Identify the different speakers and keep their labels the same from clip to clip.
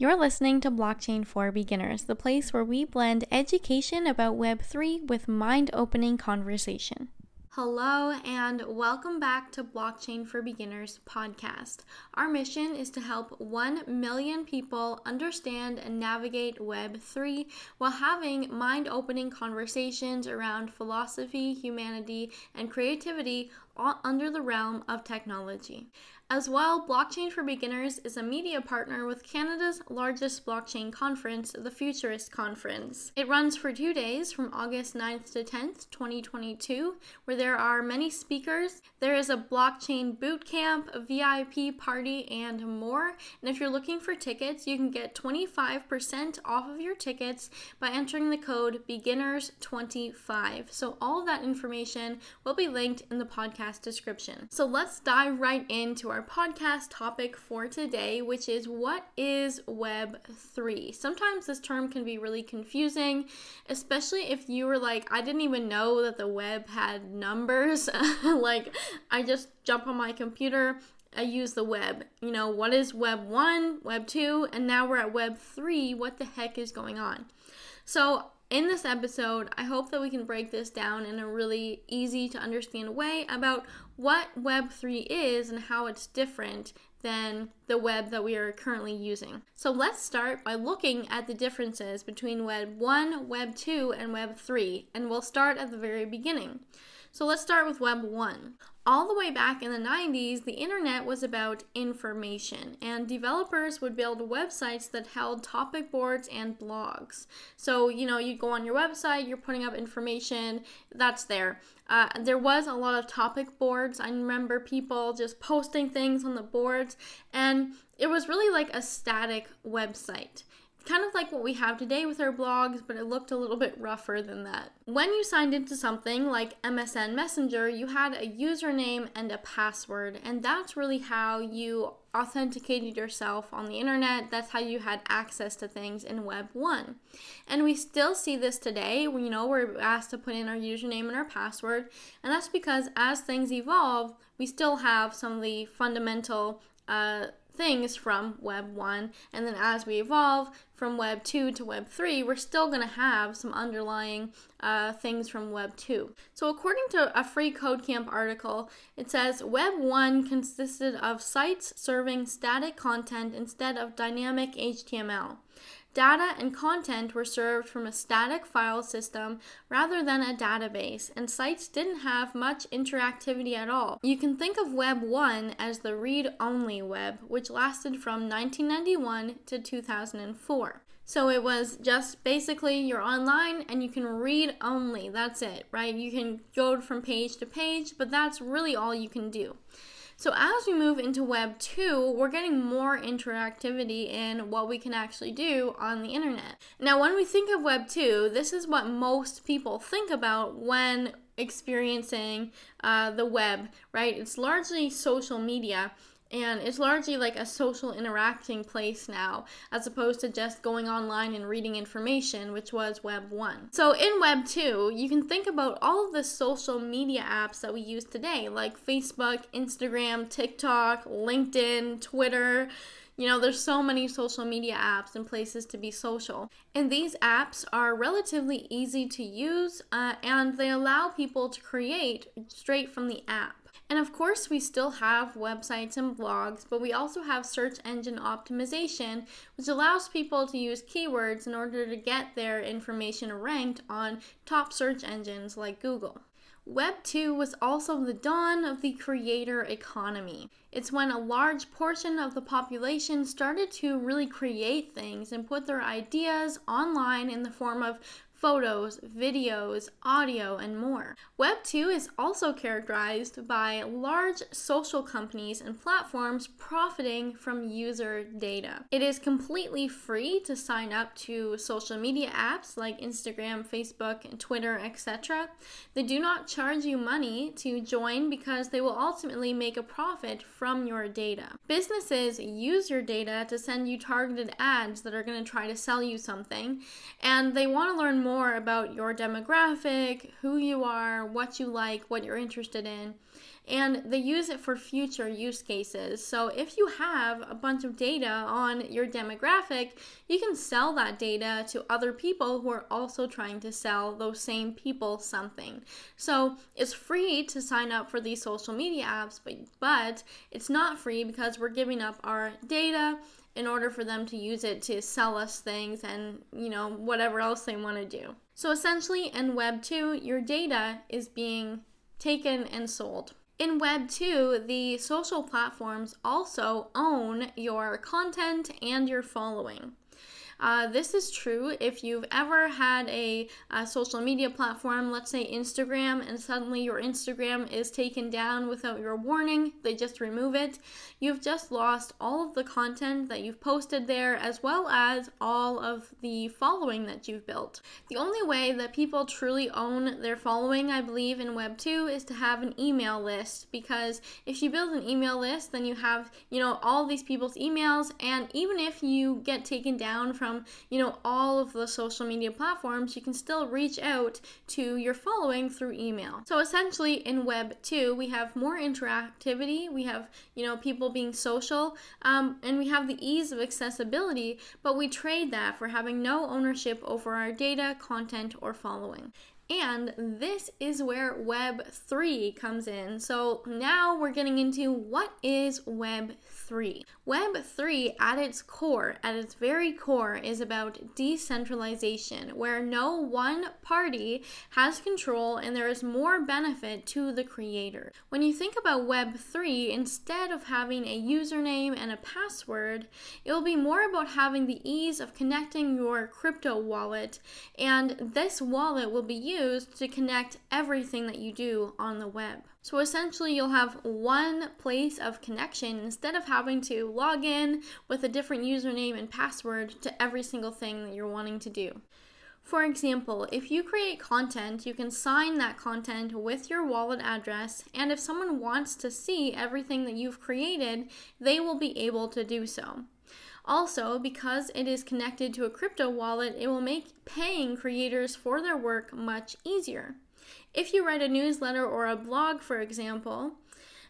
Speaker 1: You're listening to Blockchain for Beginners, the place where we blend education about Web3 with mind opening conversation. Hello, and welcome back to Blockchain for Beginners podcast. Our mission is to help 1 million people understand and navigate Web3 while having mind opening conversations around philosophy, humanity, and creativity under the realm of technology. As well, Blockchain for Beginners is a media partner with Canada's largest blockchain conference, the Futurist Conference. It runs for two days from August 9th to 10th, 2022, where there are many speakers. There is a blockchain boot camp, VIP party, and more. And if you're looking for tickets, you can get 25% off of your tickets by entering the code BEGINNERS25. So, all that information will be linked in the podcast description. So, let's dive right into our our podcast topic for today, which is what is Web3? Sometimes this term can be really confusing, especially if you were like, I didn't even know that the web had numbers. like, I just jump on my computer. I use the web. You know, what is Web 1, Web 2, and now we're at Web 3. What the heck is going on? So, in this episode, I hope that we can break this down in a really easy to understand way about what Web3 is and how it's different than the web that we are currently using. So let's start by looking at the differences between Web 1, Web 2, and Web 3, and we'll start at the very beginning. So let's start with Web 1. All the way back in the 90s, the internet was about information, and developers would build websites that held topic boards and blogs. So, you know, you'd go on your website, you're putting up information, that's there. Uh, there was a lot of topic boards. I remember people just posting things on the boards, and it was really like a static website kind of like what we have today with our blogs, but it looked a little bit rougher than that. When you signed into something like MSN Messenger, you had a username and a password, and that's really how you authenticated yourself on the internet. That's how you had access to things in Web 1. And we still see this today. You know, we're asked to put in our username and our password, and that's because as things evolve, we still have some of the fundamental uh, things from Web 1. And then as we evolve from Web 2 to Web 3, we're still going to have some underlying uh, things from Web 2. So, according to a free Codecamp article, it says Web 1 consisted of sites serving static content instead of dynamic HTML. Data and content were served from a static file system rather than a database, and sites didn't have much interactivity at all. You can think of Web 1 as the read only web, which lasted from 1991 to 2004. So it was just basically you're online and you can read only. That's it, right? You can go from page to page, but that's really all you can do. So as we move into Web 2, we're getting more interactivity in what we can actually do on the internet. Now, when we think of Web 2, this is what most people think about when experiencing uh, the web, right? It's largely social media and it's largely like a social interacting place now as opposed to just going online and reading information which was web 1 so in web 2 you can think about all of the social media apps that we use today like facebook instagram tiktok linkedin twitter you know, there's so many social media apps and places to be social. And these apps are relatively easy to use uh, and they allow people to create straight from the app. And of course, we still have websites and blogs, but we also have search engine optimization, which allows people to use keywords in order to get their information ranked on top search engines like Google. Web 2 was also the dawn of the creator economy. It's when a large portion of the population started to really create things and put their ideas online in the form of photos, videos, audio, and more. Web 2 is also characterized by large social companies and platforms profiting from user data. It is completely free to sign up to social media apps like Instagram, Facebook, and Twitter, etc. They do not charge you money to join because they will ultimately make a profit from your data. Businesses use your data to send you targeted ads that are going to try to sell you something, and they want to learn more more about your demographic, who you are, what you like, what you're interested in and they use it for future use cases. So if you have a bunch of data on your demographic, you can sell that data to other people who are also trying to sell those same people something. So it's free to sign up for these social media apps, but but it's not free because we're giving up our data in order for them to use it to sell us things and, you know, whatever else they want to do. So essentially in web 2, your data is being taken and sold. In Web 2, the social platforms also own your content and your following. Uh, this is true if you've ever had a, a, social media platform, let's say Instagram, and suddenly your Instagram is taken down without your warning, they just remove it. You've just lost all of the content that you've posted there, as well as all of the following that you've built. The only way that people truly own their following, I believe, in Web 2 is to have an email list because if you build an email list, then you have, you know, all these people's emails, and even if you get taken down from from, you know, all of the social media platforms, you can still reach out to your following through email. So essentially in web 2, we have more interactivity, we have, you know, people being social, um, and we have the ease of accessibility, but we trade that for having no ownership over our data, content, or following. And this is where Web 3 comes in. So now we're getting into what is Web 3. Web 3 at its core, at its very core, is about decentralization, where no one party has control and there is more benefit to the creator. When you think about Web 3, instead of having a username and a password, it will be more about having the ease of connecting your crypto wallet, and this wallet will be used used to connect everything that you do on the web. So essentially, you'll have one place of connection instead of having to log in with a different username and password to every single thing that you're wanting to do. For example, if you create content, you can sign that content with your wallet address, and if someone wants to see everything that you've created, they will be able to do so. Also, because it is connected to a crypto wallet, it will make paying creators for their work much easier. If you write a newsletter or a blog, for example,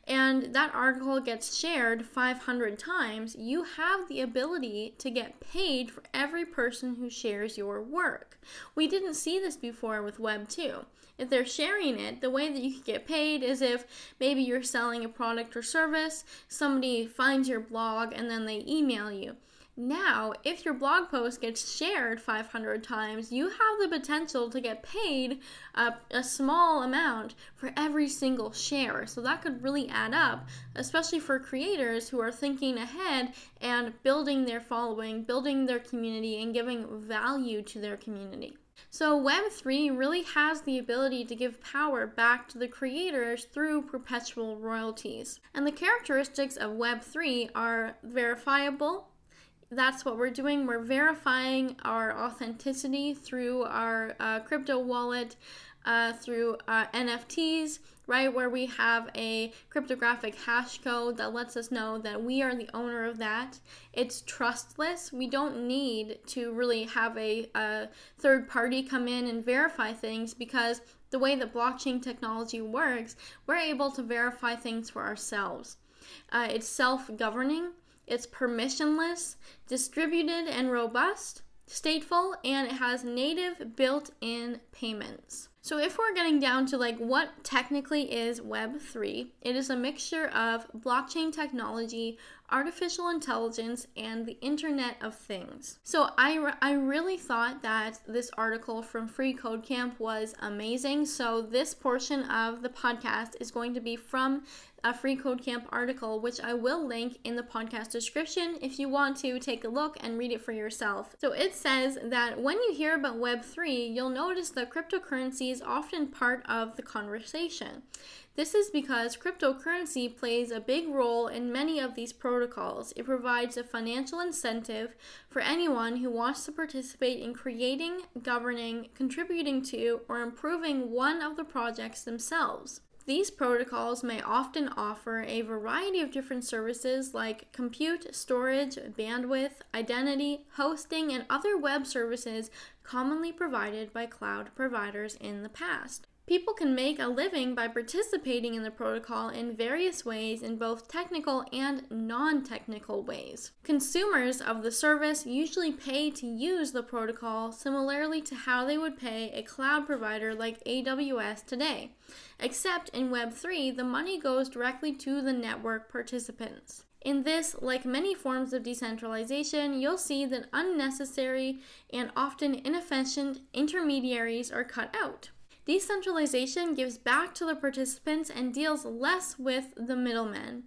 Speaker 1: and that article gets shared 500 times, you have the ability to get paid for every person who shares your work. We didn't see this before with Web 2. If they're sharing it, the way that you could get paid is if maybe you're selling a product or service, somebody finds your blog and then they email you. Now, if your blog post gets shared 500 times, you have the potential to get paid a, a, small amount for every single share. So that could really add up, especially for creators who are thinking ahead and building their following, building their community, and giving value to their community. So, Web3 really has the ability to give power back to the creators through perpetual royalties. And the characteristics of Web3 are verifiable, that's what we're doing. We're verifying our authenticity through our uh, crypto wallet, uh, through uh, NFTs, right? Where we have a cryptographic hash code that lets us know that we are the owner of that. It's trustless. We don't need to really have a, a third party come in and verify things because the way that blockchain technology works, we're able to verify things for ourselves. Uh, it's self governing. It's permissionless, distributed and robust, stateful, and it has native built in payments. So, if we're getting down to like what technically is Web3, it is a mixture of blockchain technology, artificial intelligence, and the Internet of Things. So, I, re- I really thought that this article from Free Code Camp was amazing. So, this portion of the podcast is going to be from a free code camp article which i will link in the podcast description if you want to take a look and read it for yourself so it says that when you hear about web3 you'll notice that cryptocurrency is often part of the conversation this is because cryptocurrency plays a big role in many of these protocols. It provides a financial incentive for anyone who wants to participate in creating, governing, contributing to, or improving one of the projects themselves. These protocols may often offer a variety of different services like compute, storage, bandwidth, identity, hosting, and other web services commonly provided by cloud providers in the past. People can make a living by participating in the protocol in various ways in both technical and non technical ways. Consumers of the service usually pay to use the protocol similarly to how they would pay a cloud provider like AWS today, except in Web3, the money goes directly to the network participants. In this, like many forms of decentralization, you'll see that unnecessary and often inefficient intermediaries are cut out. Decentralization gives back to the participants and deals less with the middlemen.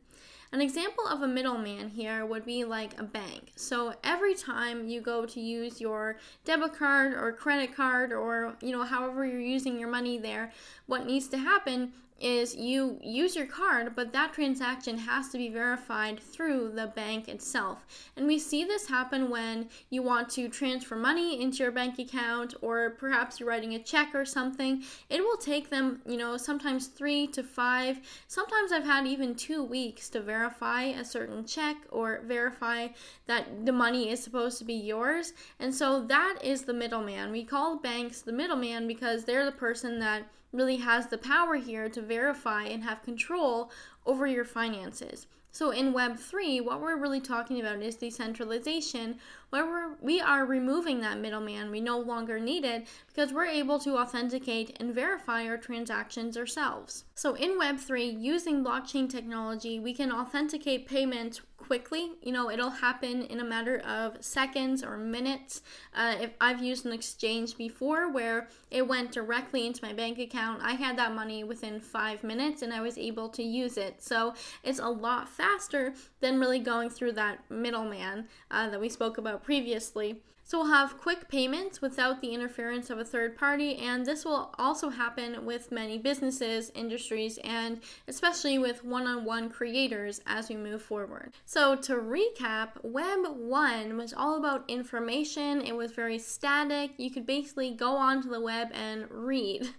Speaker 1: An example of a middleman here would be like a bank. So every time you go to use your debit card or credit card or you know however you're using your money there, what needs to happen is you use your card, but that transaction has to be verified through the bank itself. And we see this happen when you want to transfer money into your bank account or perhaps you're writing a check or something. It will take them, you know, sometimes three to five, sometimes I've had even two weeks to verify a certain check or verify that the money is supposed to be yours. And so that is the middleman. We call banks the middleman because they're the person that really has the power here to verify and have control over your finances. So in Web3, what we're really talking about is decentralization, where we're, we are removing that middleman. We no longer need it because we're able to authenticate and verify our transactions ourselves. So in Web3, using blockchain technology, we can authenticate payments quickly. You know, it'll happen in a matter of seconds or minutes. Uh, if I've used an exchange before where it went directly into my bank account, I had that money within five minutes and I was able to use it. So it's a lot faster than really going through that middleman uh, that we spoke about previously. So we'll have quick payments without the interference of a third party, and this will also happen with many businesses, industries, and especially with one on one creators as we move forward. So, to recap, Web 1 was all about information, it was very static. You could basically go onto the web and read.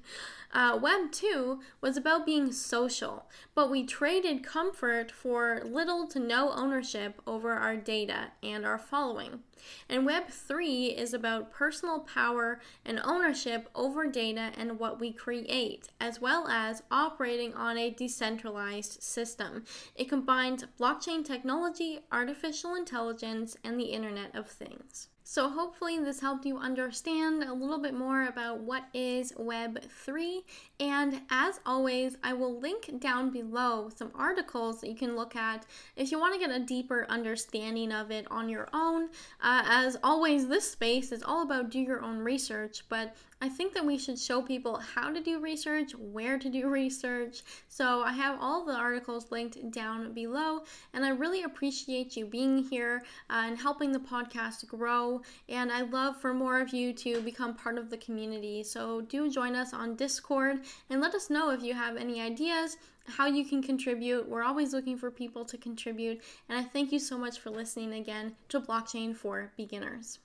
Speaker 1: Uh, Web 2 was about being social, but we traded comfort for little to no ownership over our data and our following. And Web 3 is about personal power and ownership over data and what we create, as well as operating on a decentralized system. It combines blockchain technology, artificial intelligence, and the Internet of Things. So, hopefully, this helped you understand a little bit more about what is Web3. And as always, I will link down below some articles that you can look at if you want to get a deeper understanding of it on your own. Uh, as always, this space is all about do your own research, but I think that we should show people how to do research, where to do research. So I have all the articles linked down below, and I really appreciate you being here uh, and helping the podcast grow. And I love for more of you to become part of the community. So do join us on Discord and let us know if you have any ideas how you can contribute. We're always looking for people to contribute. And I thank you so much for listening again to Blockchain for Beginners.